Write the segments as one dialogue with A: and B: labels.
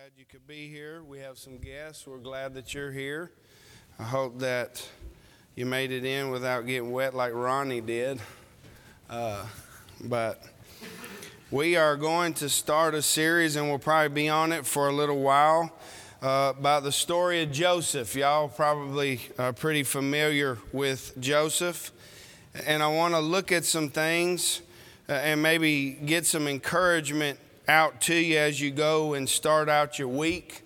A: glad you could be here. We have some guests. We're glad that you're here. I hope that you made it in without getting wet like Ronnie did. Uh, but we are going to start a series, and we'll probably be on it for a little while, uh, about the story of Joseph. Y'all probably are pretty familiar with Joseph. And I want to look at some things uh, and maybe get some encouragement out to you as you go and start out your week.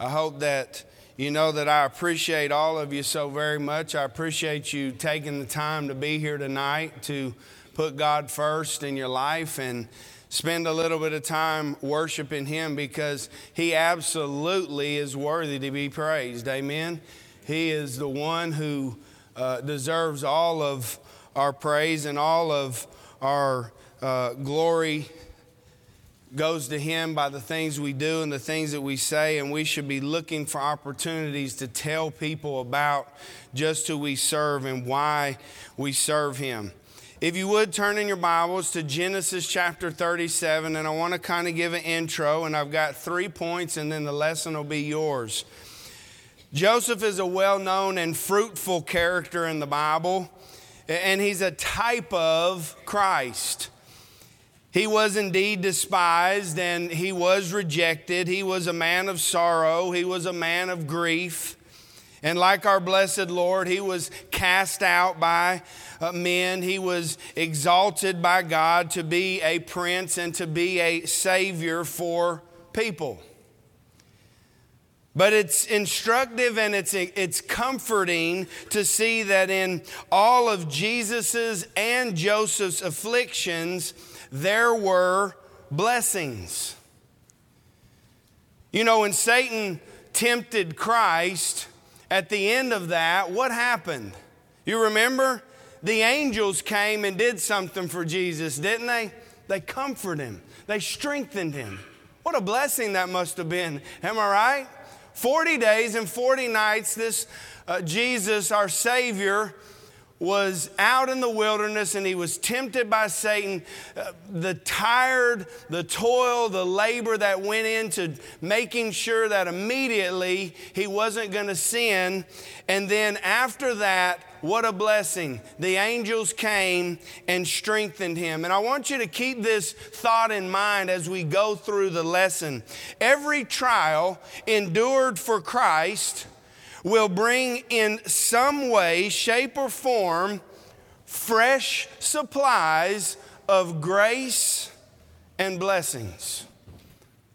A: I hope that you know that I appreciate all of you so very much. I appreciate you taking the time to be here tonight to put God first in your life and spend a little bit of time worshiping Him because He absolutely is worthy to be praised. Amen. He is the one who uh, deserves all of our praise and all of our uh, glory goes to Him by the things we do and the things that we say, and we should be looking for opportunities to tell people about just who we serve and why we serve Him. If you would turn in your Bibles to Genesis chapter 37, and I want to kind of give an intro, and I've got three points, and then the lesson will be yours. Joseph is a well known and fruitful character in the Bible, and he's a type of Christ. He was indeed despised and he was rejected. He was a man of sorrow. He was a man of grief. And like our blessed Lord, he was cast out by uh, men. He was exalted by God to be a prince and to be a savior for people. But it's instructive and it's, it's comforting to see that in all of Jesus's and Joseph's afflictions, there were blessings. You know, when Satan tempted Christ, at the end of that, what happened? You remember? The angels came and did something for Jesus, didn't they? They comforted him, they strengthened him. What a blessing that must have been. Am I right? 40 days and 40 nights, this uh, Jesus, our Savior, was out in the wilderness and he was tempted by Satan. Uh, the tired, the toil, the labor that went into making sure that immediately he wasn't going to sin. And then after that, what a blessing. The angels came and strengthened him. And I want you to keep this thought in mind as we go through the lesson. Every trial endured for Christ will bring in some way, shape, or form fresh supplies of grace and blessings.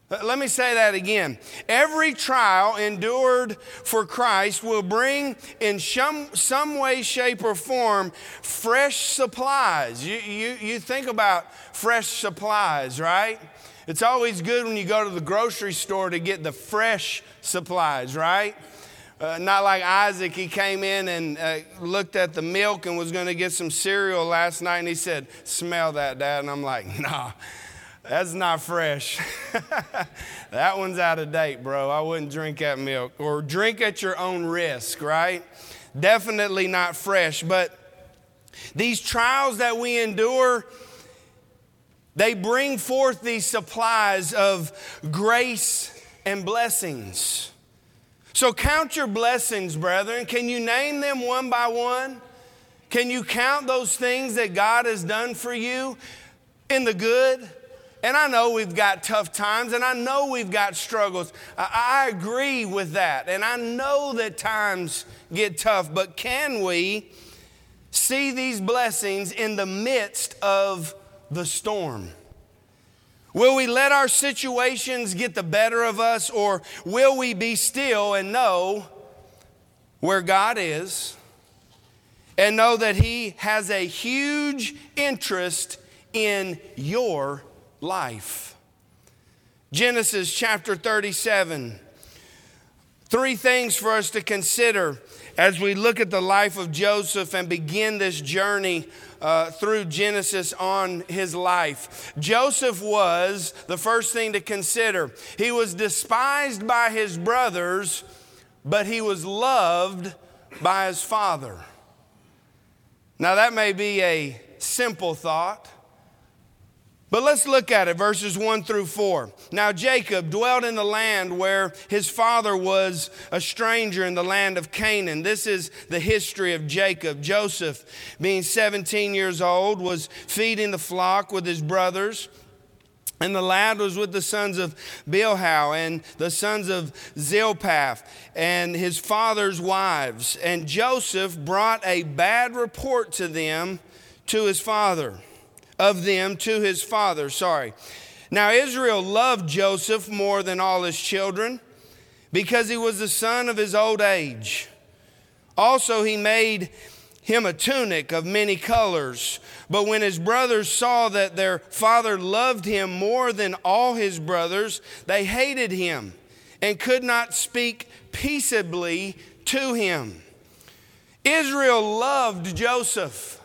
A: Let me say that again. Every trial endured for Christ will bring in some, some way, shape, or form fresh supplies. You, you, you think about fresh supplies, right? It's always good when you go to the grocery store to get the fresh supplies, right? Uh, not like Isaac, he came in and uh, looked at the milk and was going to get some cereal last night, and he said, Smell that, Dad. And I'm like, Nah, that's not fresh. that one's out of date, bro. I wouldn't drink that milk. Or drink at your own risk, right? Definitely not fresh. But these trials that we endure, they bring forth these supplies of grace and blessings. So count your blessings, brethren. Can you name them one by one? Can you count those things that God has done for you in the good? And I know we've got tough times and I know we've got struggles. I, agree with that. And I know that times get tough, but can we see these blessings in the midst of the storm? Will we let our situations get the better of us, or will we be still and know where God is and know that He has a huge interest in your life? Genesis chapter 37. Three things for us to consider as we look at the life of Joseph and begin this journey uh, through Genesis on his life. Joseph was the first thing to consider. He was despised by his brothers, but he was loved by his father. Now, that may be a simple thought, But let's look at it, verses 1 through 4. Now, Jacob dwelt in the land where his father was a stranger in the land of Canaan. This is the history of Jacob. Joseph, being 17 years old, was feeding the flock with his brothers. And the lad was with the sons of Bilhah and the sons of Zilpah and his father's wives. And Joseph brought a bad report to them to his father of them to his father. Sorry. Now, Israel loved Joseph more than all his children because he was the son of his old age. Also, he made him a tunic of many colors. But when his brothers saw that their father loved him more than all his brothers, they hated him and could not speak peaceably to him. Israel loved Joseph.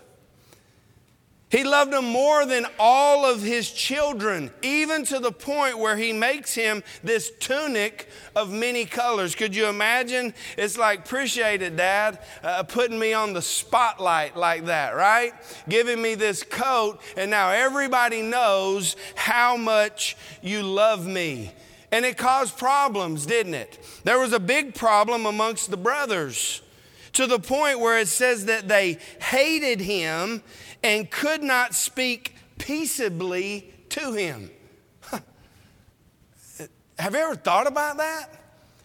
A: He loved him more than all of his children, even to the point where he makes him this tunic of many colors. Could you imagine? It's like, appreciate it, Dad, uh, putting me on the spotlight like that, right? Giving me this coat, and now everybody knows how much you love me. And it caused problems, didn't it? There was a big problem amongst the brothers to the point where it says that they hated him and could not speak peaceably to him. Have you ever thought about that?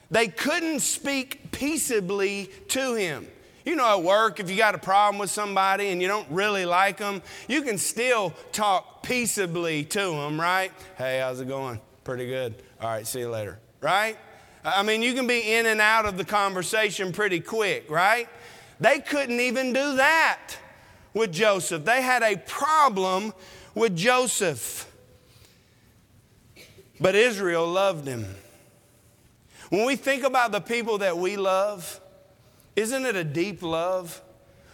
A: They couldn't speak peaceably to him. You know, at work, if you got a problem with somebody and you don't really like them, you can still talk peaceably to them, right? Hey, how's it going? Pretty good. All right, see you later, right? I mean, you can be in and out of the conversation pretty quick, right? They couldn't even do that with Joseph. They had a problem with Joseph. But Israel loved him. When we think about the people that we love, isn't it a deep love?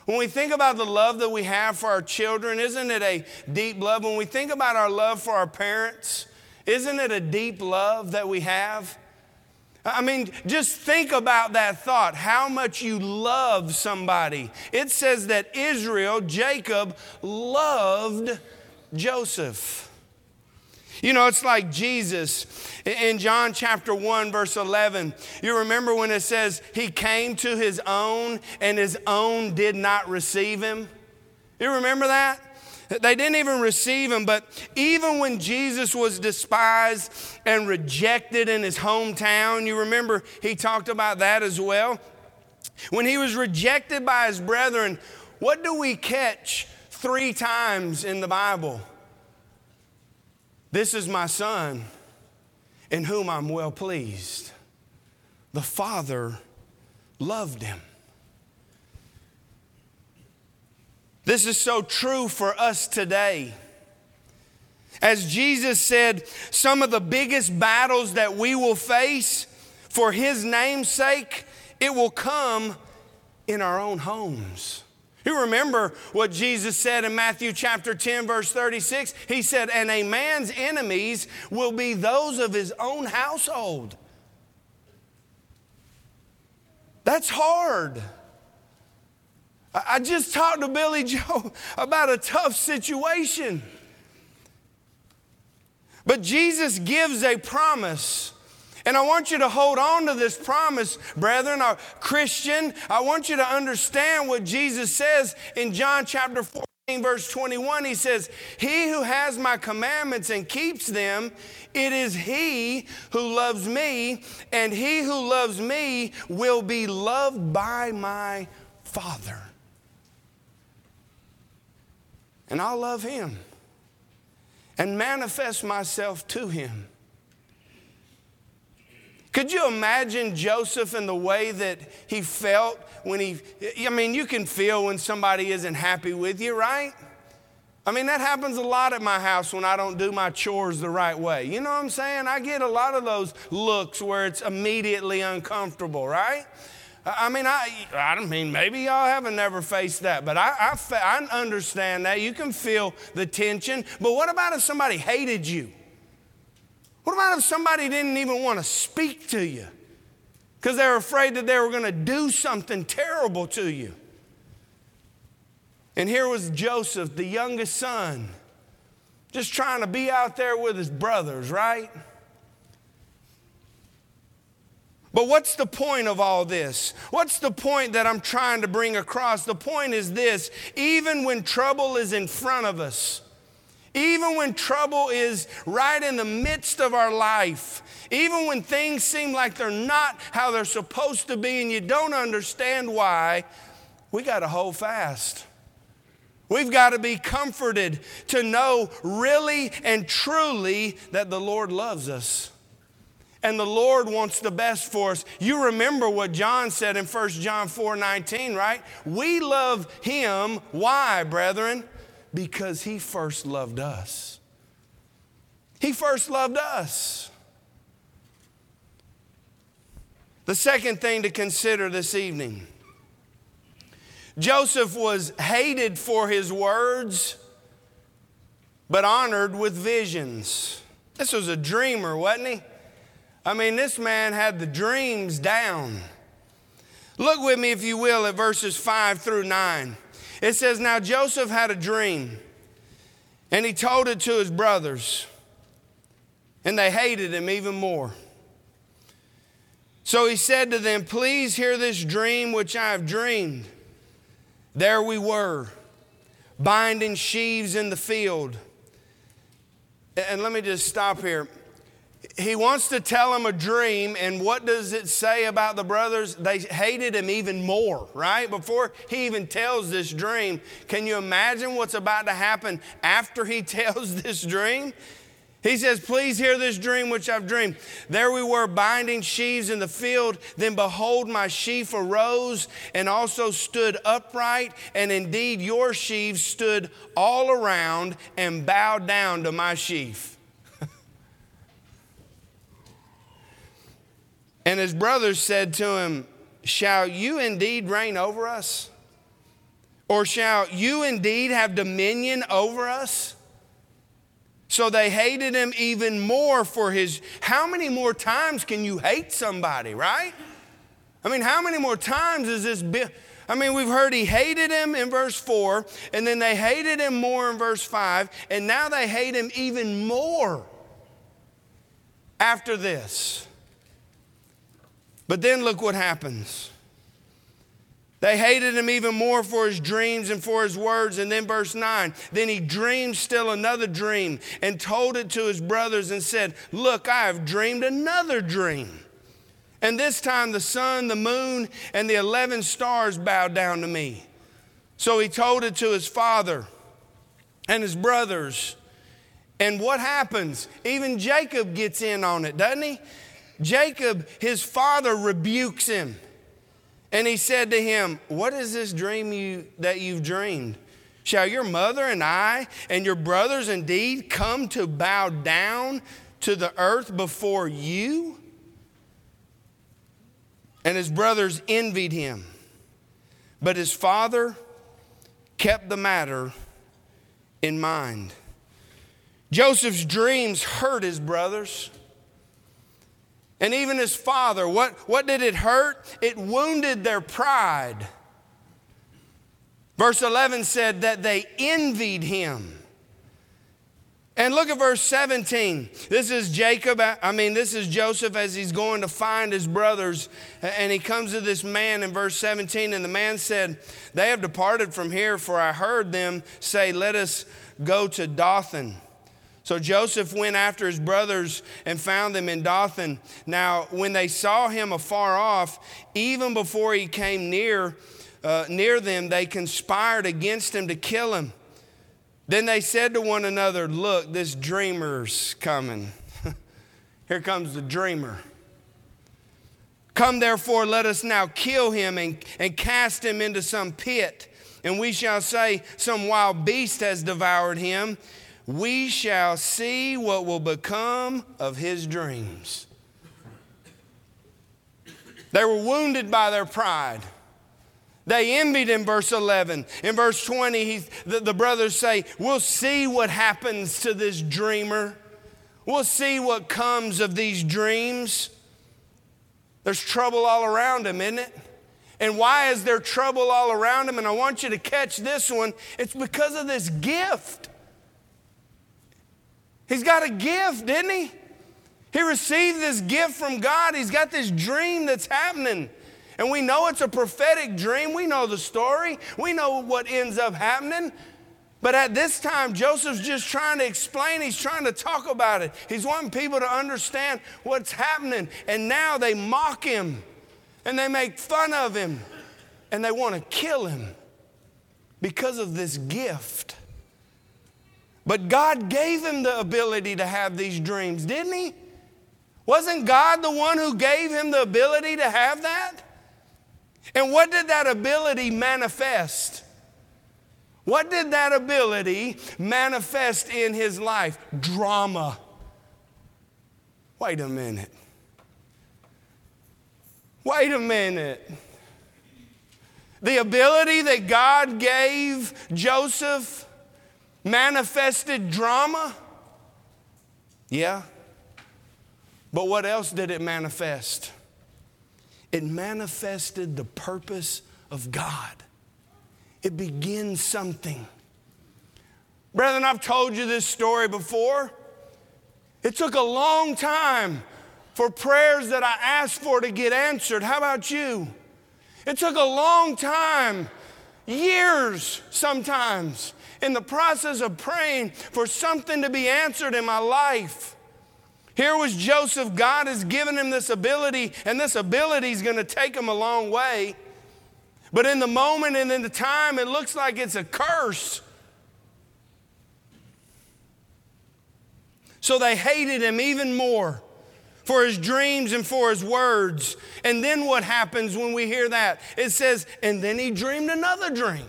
A: When we think about the love that we have for our children, isn't it a deep love? When we think about our love for our parents, isn't it a deep love that we have? I mean, just think about that thought, how much you love somebody. It says that Israel, Jacob, loved Joseph. You know, it's like Jesus in John chapter 1, verse 11. You remember when it says, He came to His own, and His own did not receive Him? You remember that? They didn't even receive him, but even when Jesus was despised and rejected in his hometown, you remember he talked about that as well. When he was rejected by his brethren, what do we catch three times in the Bible? This is my son in whom I'm well pleased. The Father loved him. This is so true for us today. As Jesus said, some of the biggest battles that we will face for His name's sake, it will come in our own homes. You remember what Jesus said in Matthew chapter 10, verse 36? He said, And a man's enemies will be those of his own household. That's hard. I just talked to Billy Joe about a tough situation. But Jesus gives a promise. And I want you to hold on to this promise, brethren, or Christian. I want you to understand what Jesus says in John chapter 14, verse 21. He says, He who has my commandments and keeps them, it is he who loves me, and he who loves me will be loved by my Father and I'll love him and manifest myself to him. Could you imagine Joseph and the way that he felt when he, I mean, you can feel when somebody isn't happy with you, right? I mean, that happens a lot at my house when I don't do my chores the right way. You know what I'm saying? I get a lot of those looks where it's immediately uncomfortable, right? I mean, I, I don't mean maybe y'all haven't never faced that, but I, I, I understand that. You can feel the tension. But what about if somebody hated you? What about if somebody didn't even want to speak to you because they were afraid that they were going to do something terrible to you? And here was Joseph, the youngest son, just trying to be out there with his brothers, right? But what's the point of all this? What's the point that I'm trying to bring across? The point is this even when trouble is in front of us, even when trouble is right in the midst of our life, even when things seem like they're not how they're supposed to be and you don't understand why, we got to hold fast. We've got to be comforted to know really and truly that the Lord loves us and the Lord wants the best for us. You remember what John said in 1 John 4 19, right? We love him. Why, brethren? Because he first loved us. He first loved us. The second thing to consider this evening Joseph was hated for his words, but honored with visions. This was a dreamer, wasn't he? I mean, this man had the dreams down. Look with me, if you will, at verses 5 through 9. It says, Now Joseph had a dream, and he told it to his brothers, and they hated him even more. So he said to them, Please hear this dream which I have dreamed. There we were, binding sheaves in the field. And let me just stop here he wants to tell him a dream, and what does it say about the brothers? They hated him even more, right? Before he even tells this dream, can you imagine what's about to happen after he tells this dream? He says, Please hear this dream which I've dreamed. There we were binding sheaves in the field. Then behold, my sheaf arose and also stood upright. And indeed, your sheaves stood all around and bowed down to my sheaf. And his brothers said to him, Shall you indeed reign over us? Or shall you indeed have dominion over us? So they hated him even more for his. How many more times can you hate somebody, right? I mean, how many more times is this? Bi- I mean, we've heard he hated him in verse 4, and then they hated him more in verse 5, and now they hate him even more after this. But then look what happens. They hated him even more for his dreams and for his words. And then, verse 9, then he dreamed still another dream and told it to his brothers and said, Look, I have dreamed another dream. And this time the sun, the moon, and the 11 stars bowed down to me. So he told it to his father and his brothers. And what happens? Even Jacob gets in on it, doesn't he? Jacob, his father, rebukes him. And he said to him, What is this dream you, that you've dreamed? Shall your mother and I and your brothers indeed come to bow down to the earth before you? And his brothers envied him. But his father kept the matter in mind. Joseph's dreams hurt his brothers. And even his father, what, what did it hurt? It wounded their pride. Verse 11 said that they envied him. And look at verse 17. This is Jacob, I mean, this is Joseph as he's going to find his brothers. And he comes to this man in verse 17. And the man said, They have departed from here, for I heard them say, Let us go to Dothan. So Joseph went after his brothers and found them in Dothan. Now, when they saw him afar off, even before he came near, uh, near them, they conspired against him to kill him. Then they said to one another, Look, this dreamer's coming. Here comes the dreamer. Come therefore, let us now kill him and, and cast him into some pit. And we shall say, Some wild beast has devoured him we shall see what will become of his dreams. They were wounded by their pride. They envied in verse 11. In verse 20, he, the, the brothers say, We'll see what happens to this dreamer. We'll see what comes of these dreams. There's trouble all around him, isn't it? And why is there trouble all around him? And I want you to catch this one. It's because of this gift. He's got a gift, didn't he? He received this gift from God. He's got this dream that's happening. And we know it's a prophetic dream. We know the story. We know what ends up happening. But at this time, Joseph's just trying to explain, he's trying to talk about it. He's wanting people to understand what's happening. And now they mock him and they make fun of him and they want to kill him because of this gift. But God gave him the ability to have these dreams, didn't he? Wasn't God the one who gave him the ability to have that? And what did that ability manifest? What did that ability manifest in his life? Drama. Wait a minute. Wait a minute. The ability that God gave Joseph manifested drama? Yeah. But what else did it manifest? It manifested the purpose of God. It begins something. Brethren, I've told you this story before. It took a long time for prayers that I asked for to get answered. How about you? It took a long time, years sometimes, in the process of praying for something to be answered in my life. Here was Joseph. God has given him this ability, and this ability is going to take him a long way. But in the moment and in the time, it looks like it's a curse. So they hated him even more for his dreams and for his words. And then what happens when we hear that? It says, and then he dreamed another dream.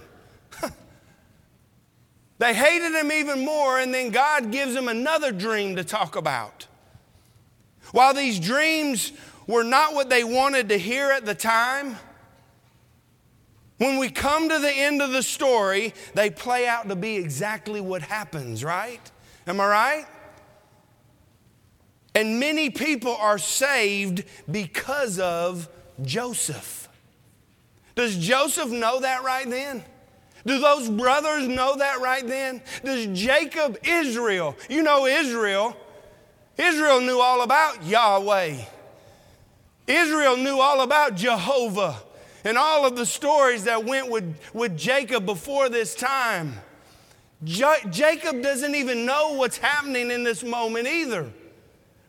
A: They hated him even more, and then God gives him another dream to talk about. While these dreams were not what they wanted to hear at the time, when we come to the end of the story, they play out to be exactly what happens, right? Am I right? And many people are saved because of Joseph. Does Joseph know that right then? Do those brothers know that right then? Does Jacob, Israel, you know Israel, Israel knew all about Yahweh. Israel knew all about Jehovah and all of the stories that went with, with Jacob before this time. Jacob doesn't even know what's happening in this moment either.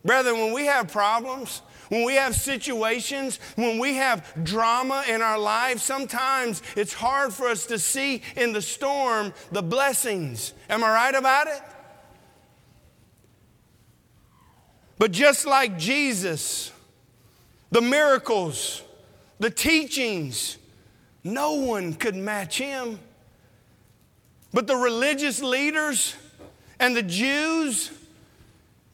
A: Brother, when we have problems, when we have situations, when we have drama in our lives, sometimes it's hard for us to see in the storm the blessings. Am I right about it? But just like Jesus, the miracles, the teachings, no one could match him. But the religious leaders and the Jews,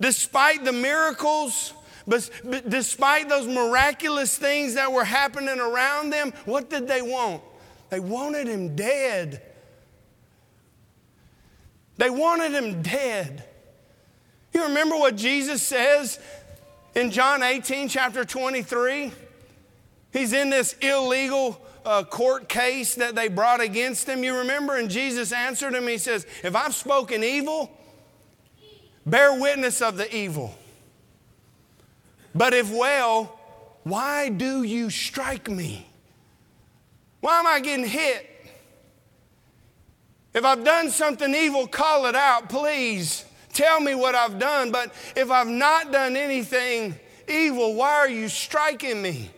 A: despite the miracles, but, despite those miraculous things that were happening around them, what did they want? They wanted him dead. They wanted him dead. You remember what Jesus says in John 18, chapter 23? He's in this illegal uh, court case that they brought against him. You remember? And Jesus answered him. He says, If I've spoken evil, bear witness of the evil. But if well, why do you strike me? Why am I getting hit? If I've done something evil, call it out, please. Tell me what I've done. But if I've not done anything evil, why are you striking me?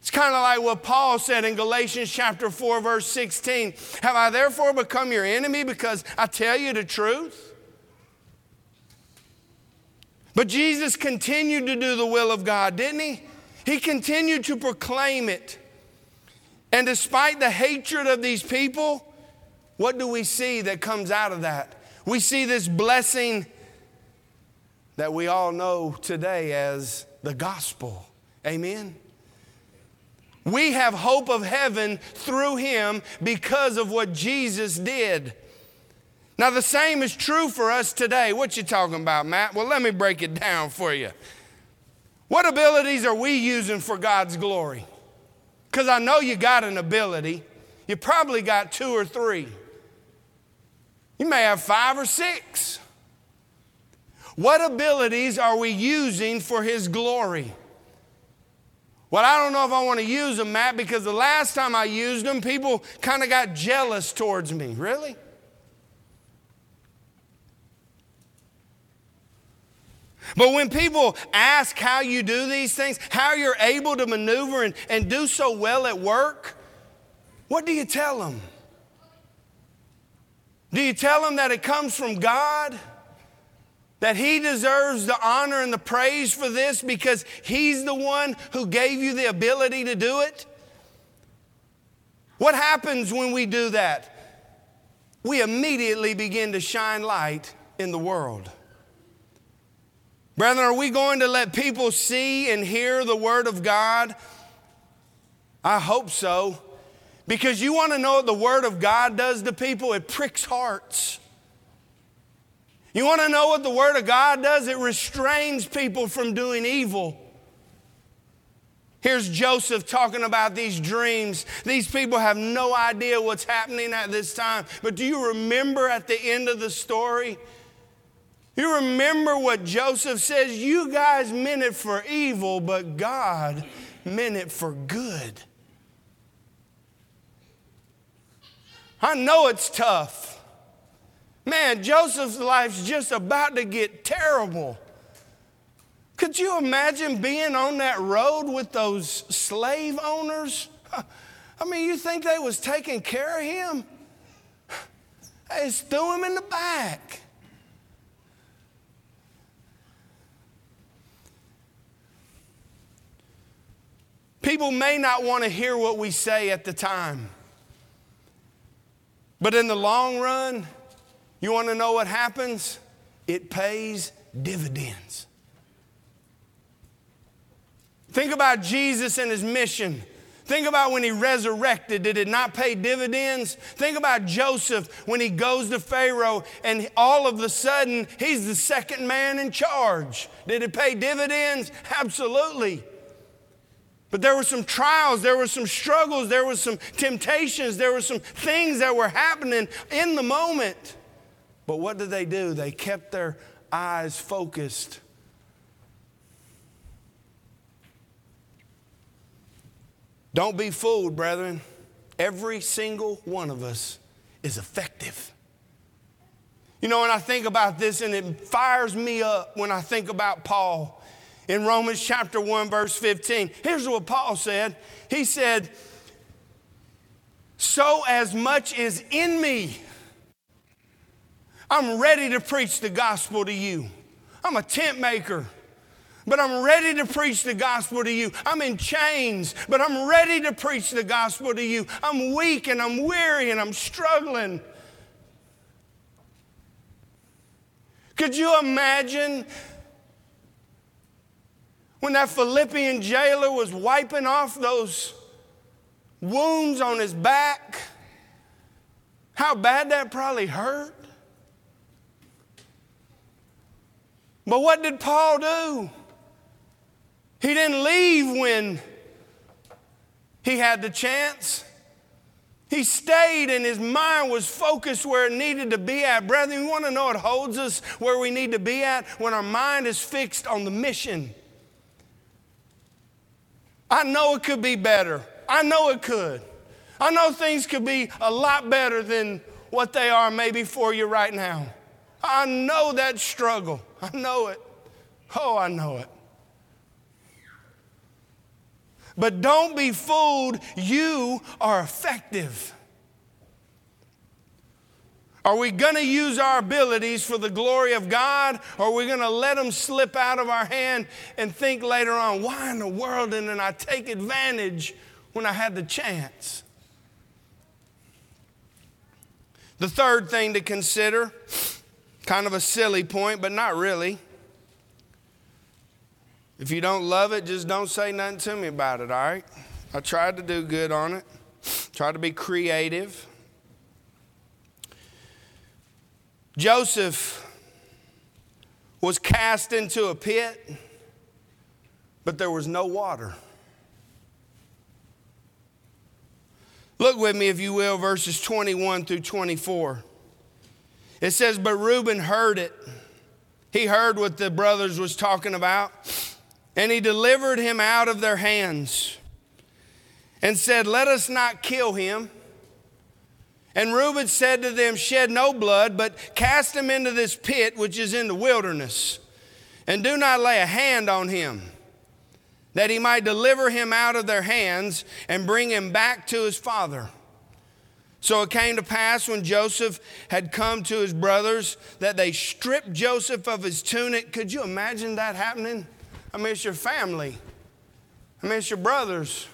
A: It's kind of like what Paul said in Galatians chapter 4, verse 16. Have I therefore become your enemy because I tell you the truth? But Jesus continued to do the will of God, didn't he? He continued to proclaim it. And despite the hatred of these people, what do we see that comes out of that? We see this blessing that we all know today as the gospel. Amen. We have hope of heaven through him because of what Jesus did. Now the same is true for us today. What you talking about, Matt? Well, let me break it down for you. What abilities are we using for God's glory? Cuz I know you got an ability. You probably got two or three. You may have five or six. What abilities are we using for His glory? Well, I don't know if I want to use them, Matt, because the last time I used them, people kind of got jealous towards me. Really? But when people ask how you do these things, how you're able to maneuver and, and do so well at work, what do you tell them? Do you tell them that it comes from God? That He deserves the honor and the praise for this because He's the one who gave you the ability to do it? What happens when we do that? We immediately begin to shine light in the world. Brethren, are we going to let people see and hear the Word of God? I hope so. Because you want to know what the Word of God does to people? It pricks hearts. You want to know what the Word of God does? It restrains people from doing evil. Here's Joseph talking about these dreams. These people have no idea what's happening at this time. But do you remember at the end of the story? You remember what Joseph says? You guys meant it for evil, but God meant it for good. I know it's tough. Man, Joseph's life's just about to get terrible. Could you imagine being on that road with those slave owners? I mean, you think they was taking care of him? They just threw him in the back. People may not want to hear what we say at the time. But in the long run, you want to know what happens? It pays dividends. Think about Jesus and his mission. Think about when he resurrected, did it not pay dividends? Think about Joseph when he goes to Pharaoh and all of a sudden he's the second man in charge. Did it pay dividends? Absolutely. But there were some trials, there were some struggles, there were some temptations, there were some things that were happening in the moment. But what did they do? They kept their eyes focused. Don't be fooled, brethren. Every single one of us is effective. You know, when I think about this, and it fires me up when I think about Paul in Romans chapter 1, verse 15. Here's what Paul said He said, So as much is in me, I'm ready to preach the gospel to you. I'm a tent maker but I'm ready to preach the gospel to you. I'm in chains, but I'm ready to preach the gospel to you. I'm weak and I'm weary and I'm struggling. Could you imagine when that Philippian jailer was wiping off those wounds on his back, how bad that probably hurt. But what did Paul do? He didn't leave when he had the chance. He stayed and his mind was focused where it needed to be at. Brethren, you want to know it holds us where we need to be at? When our mind is fixed on the mission. I know it could be better. I know it could. I know things could be a lot better than what they are maybe for you right now. I know that struggle. I know it. Oh, I know it. But don't be fooled. You are effective. Are we going to use our abilities for the glory of God, or are we going to let them slip out of our hand and think later on, why in the world didn't I take advantage when I had the chance? The third thing to consider, kind of a silly point, but not really. If you don't love it, just don't say nothing to me about it, all right? I tried to do good on it, tried to be creative. Joseph was cast into a pit, but there was no water. Look with me, if you will, verses 21 through 24. It says, But Reuben heard it. He heard what the brothers was talking about, and he delivered him out of their hands and said, Let us not kill him. And Reuben said to them, Shed no blood, but cast him into this pit which is in the wilderness, and do not lay a hand on him, that he might deliver him out of their hands and bring him back to his father. So it came to pass when Joseph had come to his brothers that they stripped Joseph of his tunic. Could you imagine that happening? I mean, it's your family, I mean, it's your brothers.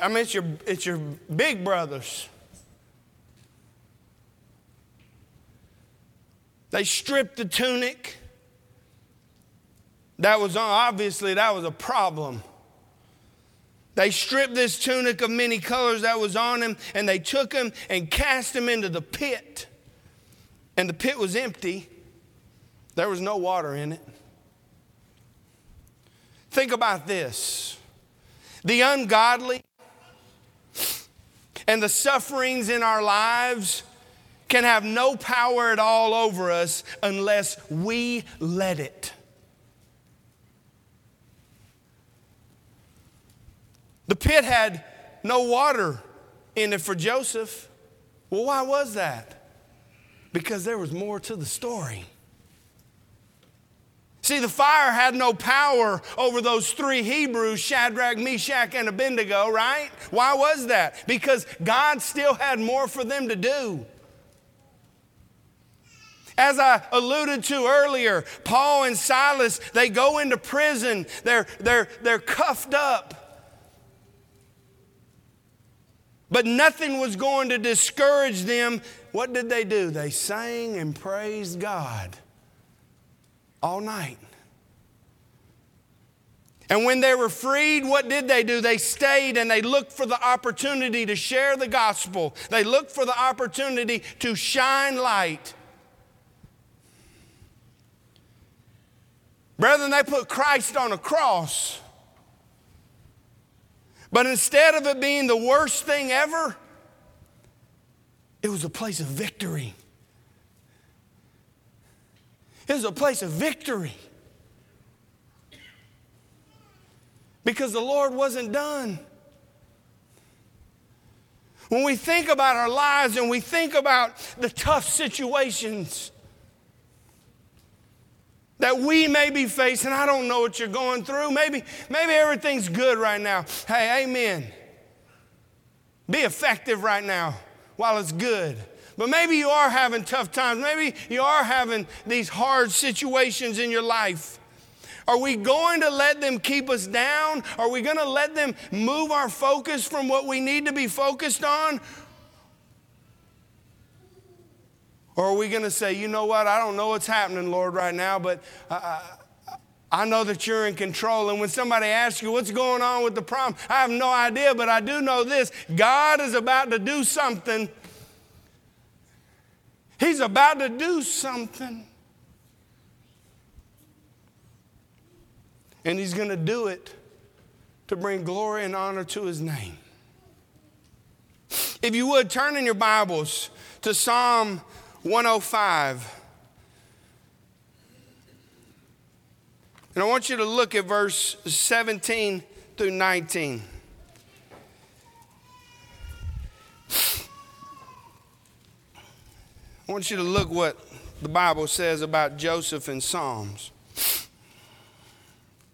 A: I mean, it's your, it's your big brothers. They stripped the tunic. That was uh, obviously that was a problem. They stripped this tunic of many colors that was on him, and they took him and cast him into the pit. And the pit was empty. There was no water in it. Think about this. The ungodly and the sufferings in our lives can have no power at all over us unless we let it. The pit had no water in it for Joseph. Well, why was that? Because there was more to the story. See, the fire had no power over those three Hebrews, Shadrach, Meshach, and Abednego, right? Why was that? Because God still had more for them to do. As I alluded to earlier, Paul and Silas, they go into prison. They're, they're, they're cuffed up. But nothing was going to discourage them. What did they do? They sang and praised God all night. And when they were freed, what did they do? They stayed and they looked for the opportunity to share the gospel. They looked for the opportunity to shine light. Brethren, they put Christ on a cross. But instead of it being the worst thing ever, it was a place of victory. It was a place of victory. Because the Lord wasn't done. When we think about our lives and we think about the tough situations that we may be facing, I don't know what you're going through. Maybe, maybe everything's good right now. Hey, amen. Be effective right now while it's good. But maybe you are having tough times. Maybe you are having these hard situations in your life. Are we going to let them keep us down? Are we going to let them move our focus from what we need to be focused on? Or are we going to say, you know what, I don't know what's happening, Lord, right now, but I, I know that you're in control. And when somebody asks you what's going on with the problem, I have no idea, but I do know this God is about to do something He's about to do something. And he's going to do it to bring glory and honor to his name. If you would, turn in your Bibles to Psalm 105. And I want you to look at verse 17 through 19. I want you to look what the Bible says about Joseph in Psalms.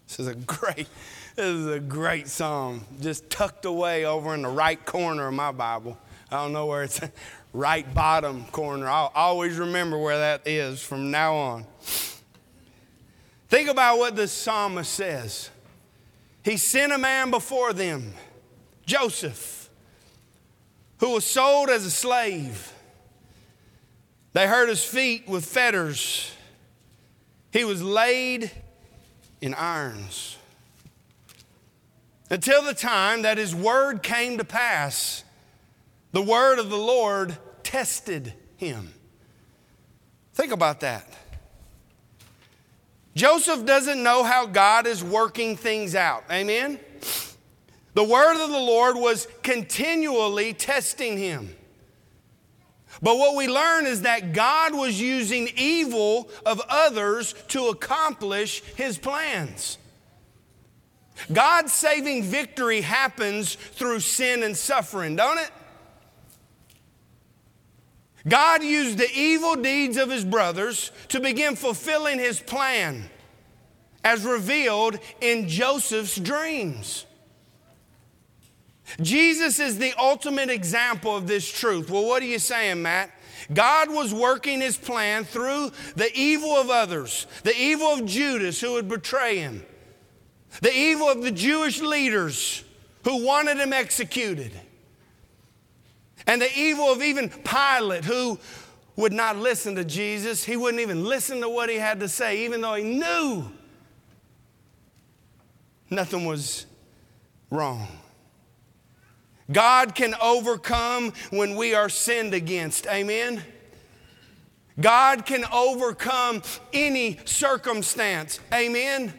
A: This is a great, this is a great psalm, just tucked away over in the right corner of my Bible. I don't know where it's right bottom corner. I'll always remember where that is from now on. Think about what this psalmist says. He sent a man before them, Joseph, who was sold as a slave they hurt his feet with fetters. He was laid in irons. Until the time that his word came to pass, the word of the Lord tested him. Think about that. Joseph doesn't know how God is working things out. Amen? The word of the Lord was continually testing him. But what we learn is that God was using evil of others to accomplish his plans. God's saving victory happens through sin and suffering, don't it? God used the evil deeds of his brothers to begin fulfilling his plan as revealed in Joseph's dreams. Jesus is the ultimate example of this truth. Well, what are you saying, Matt? God was working his plan through the evil of others, the evil of Judas who would betray him, the evil of the Jewish leaders who wanted him executed, and the evil of even Pilate who would not listen to Jesus. He wouldn't even listen to what he had to say, even though he knew nothing was wrong. God can overcome when we are sinned against. Amen. God can overcome any circumstance. Amen.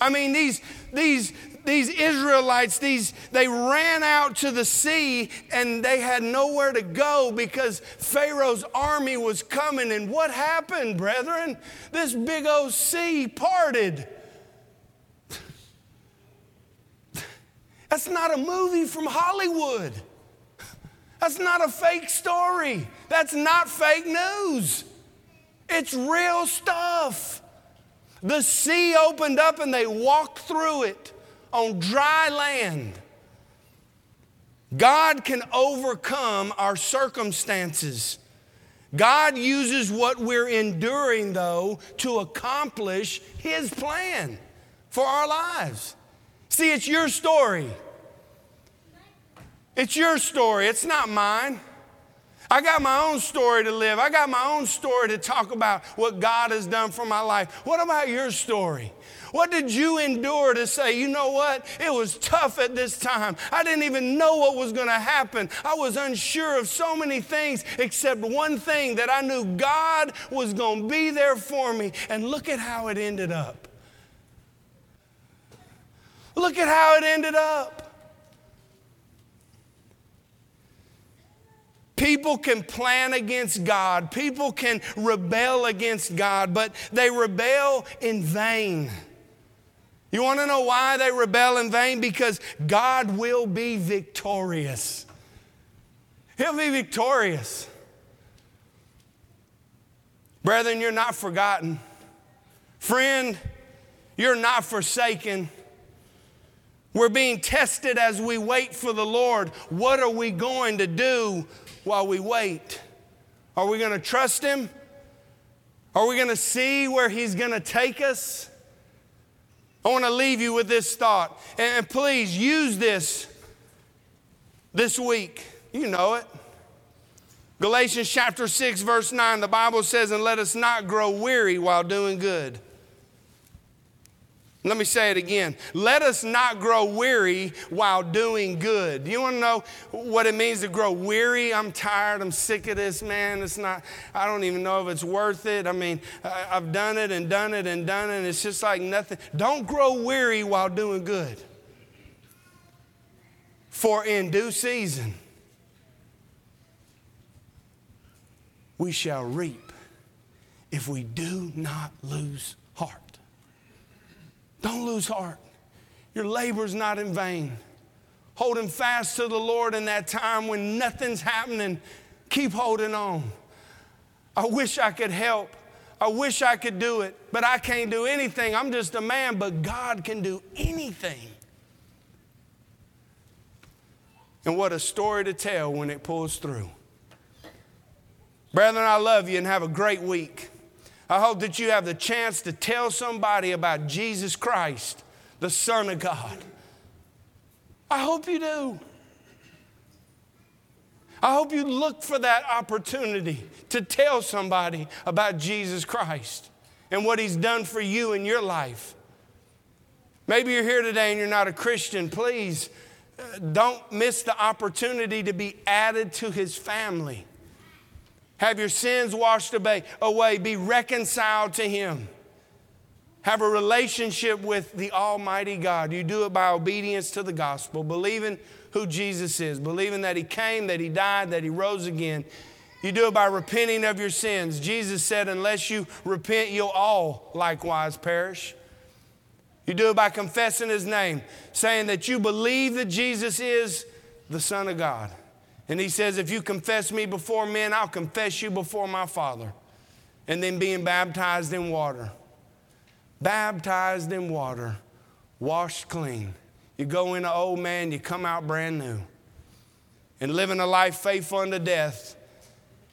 A: I mean, these, these, these Israelites, these, they ran out to the sea and they had nowhere to go because Pharaoh's army was coming. And what happened, brethren? This big old sea parted. That's not a movie from Hollywood. That's not a fake story. That's not fake news. It's real stuff. The sea opened up and they walked through it on dry land. God can overcome our circumstances. God uses what we're enduring, though, to accomplish His plan for our lives. See, it's your story. It's your story, it's not mine. I got my own story to live. I got my own story to talk about what God has done for my life. What about your story? What did you endure to say, you know what? It was tough at this time. I didn't even know what was going to happen. I was unsure of so many things, except one thing that I knew God was going to be there for me. And look at how it ended up. Look at how it ended up. People can plan against God, people can rebel against God, but they rebel in vain. You want to know why they rebel in vain? Because God will be victorious. He'll be victorious. Brethren, you're not forgotten. Friend, you're not forsaken. We're being tested as we wait for the Lord. What are we going to do while we wait? Are we going to trust Him? Are we going to see where He's going to take us? I want to leave you with this thought. And please use this this week. You know it. Galatians chapter 6, verse 9, the Bible says, And let us not grow weary while doing good. Let me say it again. Let us not grow weary while doing good. You want to know what it means to grow weary? I'm tired. I'm sick of this, man. It's not, I don't even know if it's worth it. I mean, I've done it and done it and done it. And it's just like nothing. Don't grow weary while doing good. For in due season, we shall reap if we do not lose. Don't lose heart. Your labor's not in vain. Holding fast to the Lord in that time when nothing's happening, keep holding on. I wish I could help. I wish I could do it, but I can't do anything. I'm just a man, but God can do anything. And what a story to tell when it pulls through. Brethren, I love you and have a great week. I hope that you have the chance to tell somebody about Jesus Christ, the Son of God. I hope you do. I hope you look for that opportunity to tell somebody about Jesus Christ and what He's done for you in your life. Maybe you're here today and you're not a Christian. Please uh, don't miss the opportunity to be added to His family. Have your sins washed away. Be reconciled to Him. Have a relationship with the Almighty God. You do it by obedience to the gospel, believing who Jesus is, believing that He came, that He died, that He rose again,
B: You do it by repenting of your sins. Jesus said, Unless you repent, you'll all likewise perish. You do it by confessing His name, saying that you believe that Jesus is the Son of God. And He says, If you confess me before men, I'll confess you before my Father. And then being baptized in water. Baptized in water, washed clean. You go in an old man, you come out brand new. And living a life faithful unto death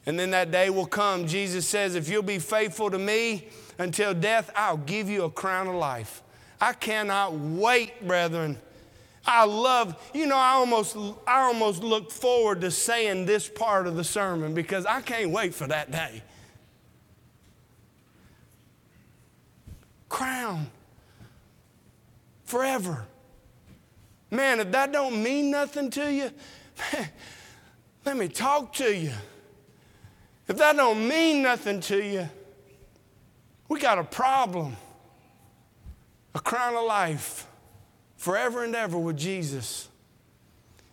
B: and then that day will come. Jesus says, If you'll be faithful to me until death, I'll give you a crown of life. I cannot wait, brethren. I love, you know, I almost, I almost look forward to saying this part of the sermon because I can't wait for that day. Crown. Forever. Man, if that don't mean nothing to you, man, let me talk to you. If that don't mean nothing to you, we got a problem. A crown of life forever and ever with Jesus.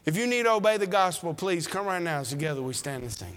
B: If you need to obey the gospel, please come right now. Together we stand and sing.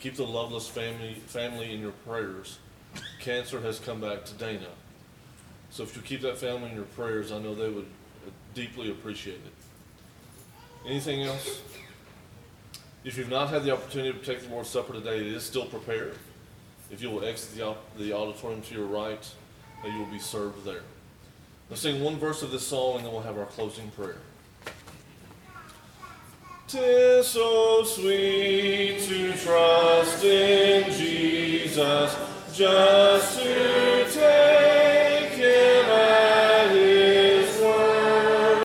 C: Keep the Loveless family, family in your prayers. Cancer has come back to Dana. So if you keep that family in your prayers, I know they would deeply appreciate it. Anything else? If you've not had the opportunity to take the Lord's Supper today, it is still prepared. If you will exit the, the auditorium to your right, you will be served there. Let's sing one verse of this song and then we'll have our closing prayer. Tis so sweet to trust in Jesus, just to